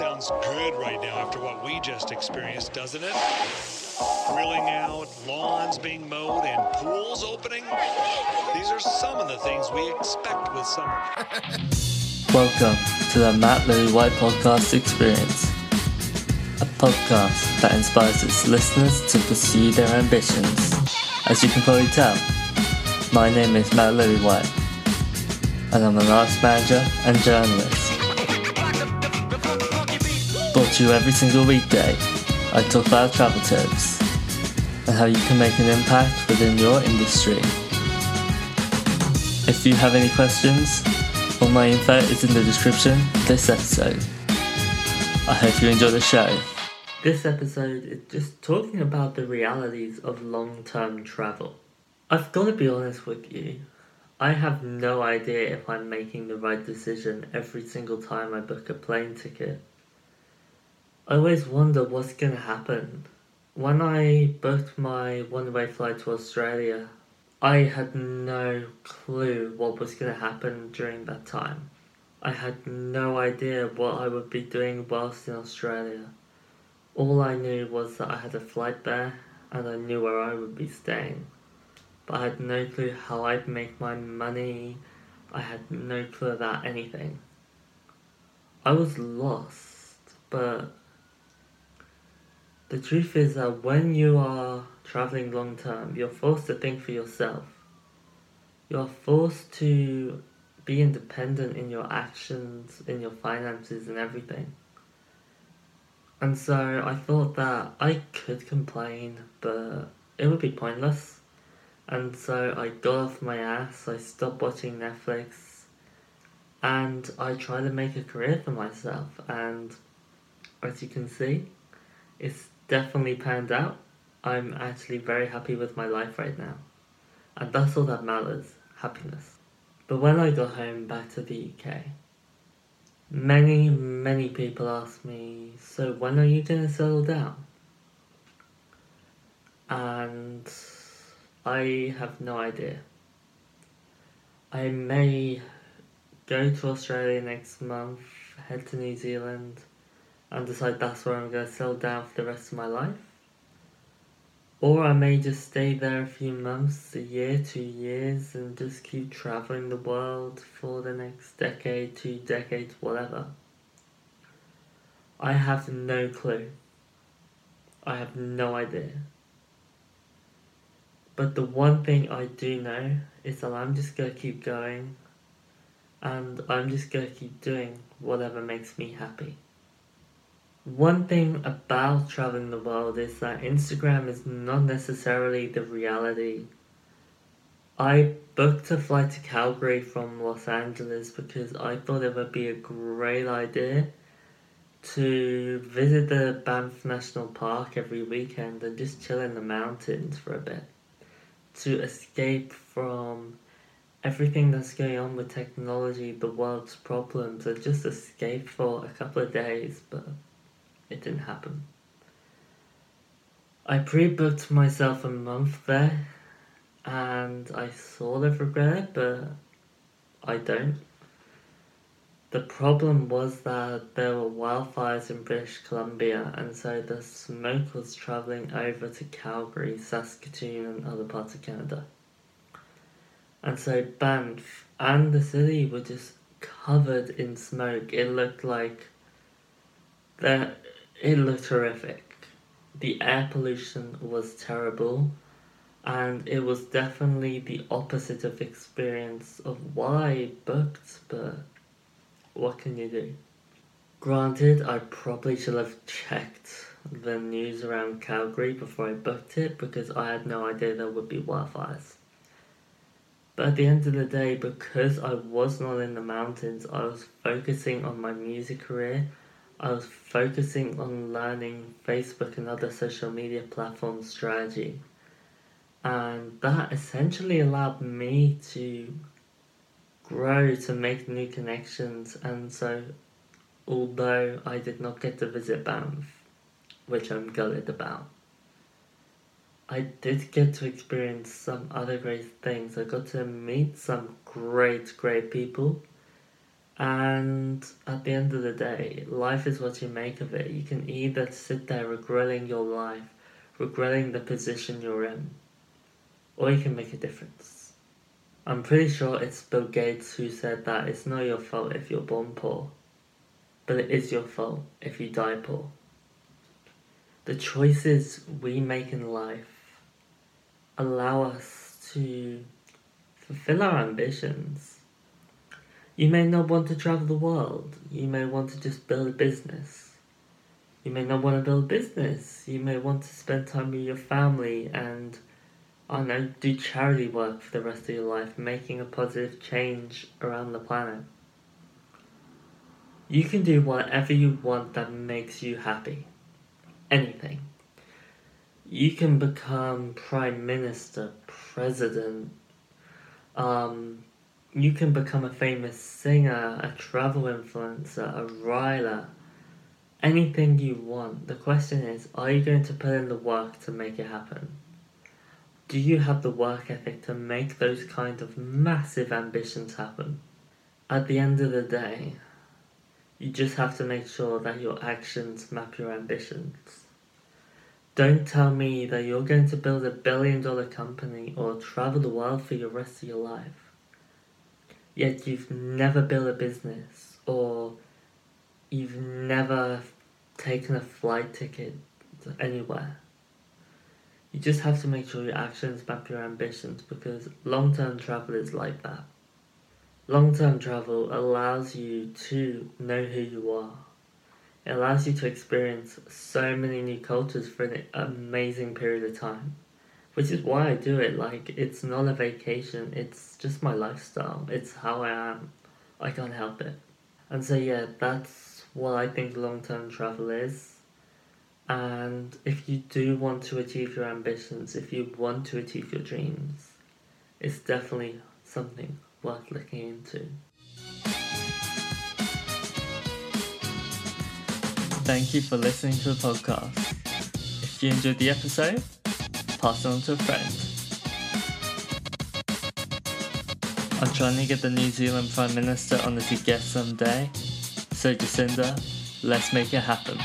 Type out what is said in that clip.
sounds good right now after what we just experienced, doesn't it? Grilling out, lawns being mowed, and pools opening. These are some of the things we expect with summer. Welcome to the Matt Lillywhite Podcast Experience, a podcast that inspires its listeners to pursue their ambitions. As you can probably tell, my name is Matt Lillywhite, and I'm an arts manager and journalist. Brought to you every single weekday, I talk about travel tips and how you can make an impact within your industry. If you have any questions, all my info is in the description of this episode. I hope you enjoy the show. This episode is just talking about the realities of long term travel. I've got to be honest with you, I have no idea if I'm making the right decision every single time I book a plane ticket. I always wonder what's going to happen. When I booked my one way flight to Australia, I had no clue what was going to happen during that time. I had no idea what I would be doing whilst in Australia. All I knew was that I had a flight there and I knew where I would be staying. But I had no clue how I'd make my money. I had no clue about anything. I was lost, but the truth is that when you are traveling long term, you're forced to think for yourself. You're forced to be independent in your actions, in your finances, and everything. And so I thought that I could complain, but it would be pointless. And so I got off my ass, I stopped watching Netflix, and I tried to make a career for myself. And as you can see, it's definitely panned out. I'm actually very happy with my life right now. And that's all that matters happiness. But when I got home back to the UK, many, many people asked me, So when are you going to settle down? And I have no idea. I may go to Australia next month, head to New Zealand, and decide that's where I'm going to settle down for the rest of my life. Or I may just stay there a few months, a year, two years, and just keep traveling the world for the next decade, two decades, whatever. I have no clue. I have no idea. But the one thing I do know is that I'm just going to keep going and I'm just going to keep doing whatever makes me happy. One thing about traveling the world is that Instagram is not necessarily the reality. I booked a flight to Calgary from Los Angeles because I thought it would be a great idea to visit the Banff National Park every weekend and just chill in the mountains for a bit. To escape from everything that's going on with technology, the world's problems, and just escape for a couple of days, but it didn't happen. I pre booked myself a month there and I sort of regret it, but I don't. The problem was that there were wildfires in British Columbia, and so the smoke was travelling over to Calgary, Saskatoon, and other parts of Canada. And so Banff and the city were just covered in smoke. It looked like that it looked horrific. The air pollution was terrible, and it was definitely the opposite of experience of what I booked, but what can you do? Granted, I probably should have checked the news around Calgary before I booked it because I had no idea there would be wildfires. But at the end of the day, because I was not in the mountains, I was focusing on my music career I was focusing on learning Facebook and other social media platform strategy. And that essentially allowed me to grow, to make new connections. And so, although I did not get to visit Banff, which I'm gutted about, I did get to experience some other great things. I got to meet some great, great people And at the end of the day, life is what you make of it. You can either sit there regretting your life, regretting the position you're in, or you can make a difference. I'm pretty sure it's Bill Gates who said that it's not your fault if you're born poor, but it is your fault if you die poor. The choices we make in life allow us to fulfill our ambitions you may not want to travel the world. You may want to just build a business. You may not want to build a business. You may want to spend time with your family and, I don't know, do charity work for the rest of your life, making a positive change around the planet. You can do whatever you want that makes you happy. Anything. You can become prime minister, president, um, you can become a famous singer, a travel influencer, a writer, anything you want. The question is, are you going to put in the work to make it happen? Do you have the work ethic to make those kind of massive ambitions happen? At the end of the day, you just have to make sure that your actions map your ambitions. Don't tell me that you're going to build a billion dollar company or travel the world for the rest of your life yet you've never built a business or you've never taken a flight ticket anywhere. You just have to make sure your actions map your ambitions because long term travel is like that. Long term travel allows you to know who you are. It allows you to experience so many new cultures for an amazing period of time which is why I do it. Like, it's not a vacation, it's just my lifestyle, it's how I am. I can't help it. And so, yeah, that's what I think long term travel is. And if you do want to achieve your ambitions, if you want to achieve your dreams, it's definitely something worth looking into. Thank you for listening to the podcast. If you enjoyed the episode, pass it on to a friend. I'm trying to get the New Zealand Prime Minister on as a guest someday, so Jacinda, let's make it happen.